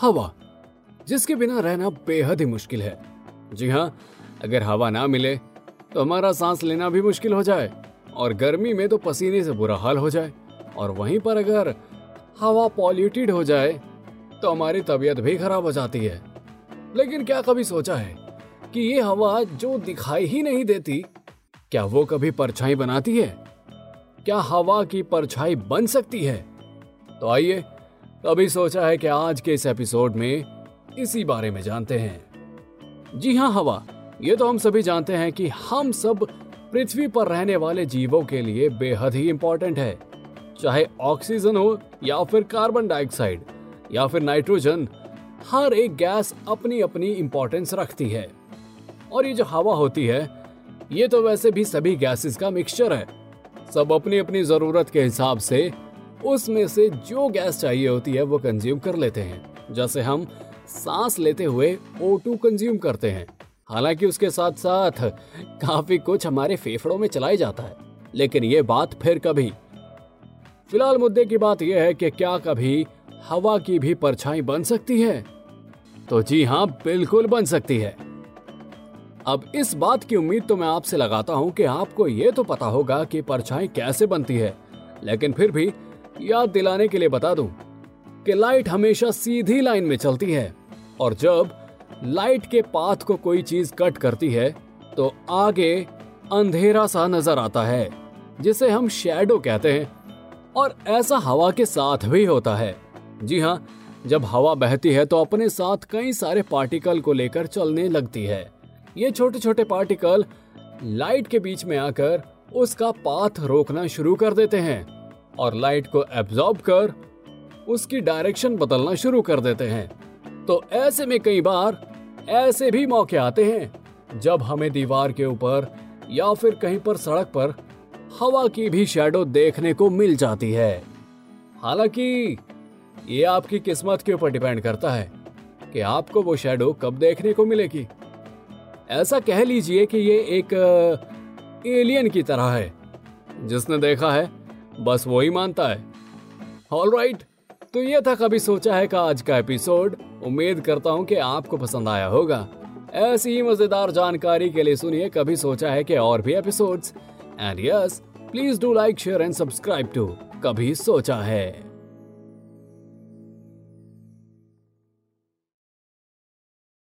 हवा, जिसके बिना रहना बेहद ही मुश्किल है। जी हाँ अगर हवा ना मिले तो हमारा सांस लेना भी मुश्किल हो जाए, और गर्मी में तो पसीने से बुरा हाल हो जाए। और वहीं पर अगर हवा पॉल्यूटेड हो जाए तो हमारी तबीयत भी खराब हो जाती है। लेकिन क्या कभी सोचा है कि ये हवा जो दिखाई ही नहीं देती, क्या वो कभी परछाई बनाती है? क्या हवा की परछाई बन सकती है? तो आइए कभी सोचा है कि आज के इस एपिसोड में इसी बारे में जानते हैं। जी हाँ हवा। ये तो हम सभी जानते हैं कि हम सब पृथ्वी पर रहने वाले जीवों के लिए बेहद ही इंपॉर्टेंट है। चाहे ऑक्सीजन हो या फिर कार्बन डाइऑक्साइड या फिर नाइट्रोजन हर एक गैस अपनी अपनी इंपॉर्टेंस रखती है। और ये जो हवा होती है, ये तो वैसे भी सभी गैसेस का मिक्सचर है। सब अपनी अपनी ज़रूरत के हिसाब से उसमें से जो गैस चाहिए होती है वो कंज्यूम कर लेते हैं, जैसे हम सांस लेते हुए O2 कंज्यूम करते हैं। हालाँकि उसके साथ साथ काफ़ी कुछ हमारे फेफड़ों में चलाई जाता है, लेकिन ये बात फिर कभी। फ़िलहाल मुद्दे की बात यह है कि क्या कभी हवा की भी परछाई बन सकती है? तो जी हाँ बिल्कुल बन सकती है। अब इस बात की उम्मीद तो मैं आपसे लगाता हूँ कि आपको ये तो पता होगा कि परछाई कैसे बनती है, लेकिन फिर भी याद दिलाने के लिए बता दूँ कि लाइट हमेशा सीधी लाइन में चलती है और जब लाइट के पाथ को कोई चीज़ कट करती है तो आगे अंधेरा सा नज़र आता है, जिसे हम शैडो कहते हैं। और ऐसा हवा के साथ भी होता है। जी हाँ जब हवा बहती है तो अपने साथ कई सारे पार्टिकल को लेकर चलने लगती है। ये छोटे छोटे पार्टिकल लाइट के बीच में आकर उसका पाथ रोकना शुरू कर देते हैं। और लाइट को एब्जॉर्ब कर उसकी डायरेक्शन बदलना शुरू कर देते हैं। तो ऐसे में कई बार, ऐसे भी मौके आते हैं, जब हमें दीवार के ऊपर या फिर कहीं पर सड़क पर हवा की भी शेडो देखने को मिल जाती है। हालाँकि, ये आपकी किस्मत के ऊपर डिपेंड करता है कि आपको वो शेडो कब देखने को मिलेगी। ऐसा कह लीजिए कि ये एक एलियन की तरह है, जिसने देखा है। बस वो ही मानता है। ऑल राइट तो ये था कभी सोचा है का आज का एपिसोड उम्मीद करता हूँ कि आपको पसंद आया होगा। ऐसी ही मज़ेदार जानकारी के लिए सुनिए कभी सोचा है कि और भी episodes and yes please do like share and subscribe to कभी सोचा है।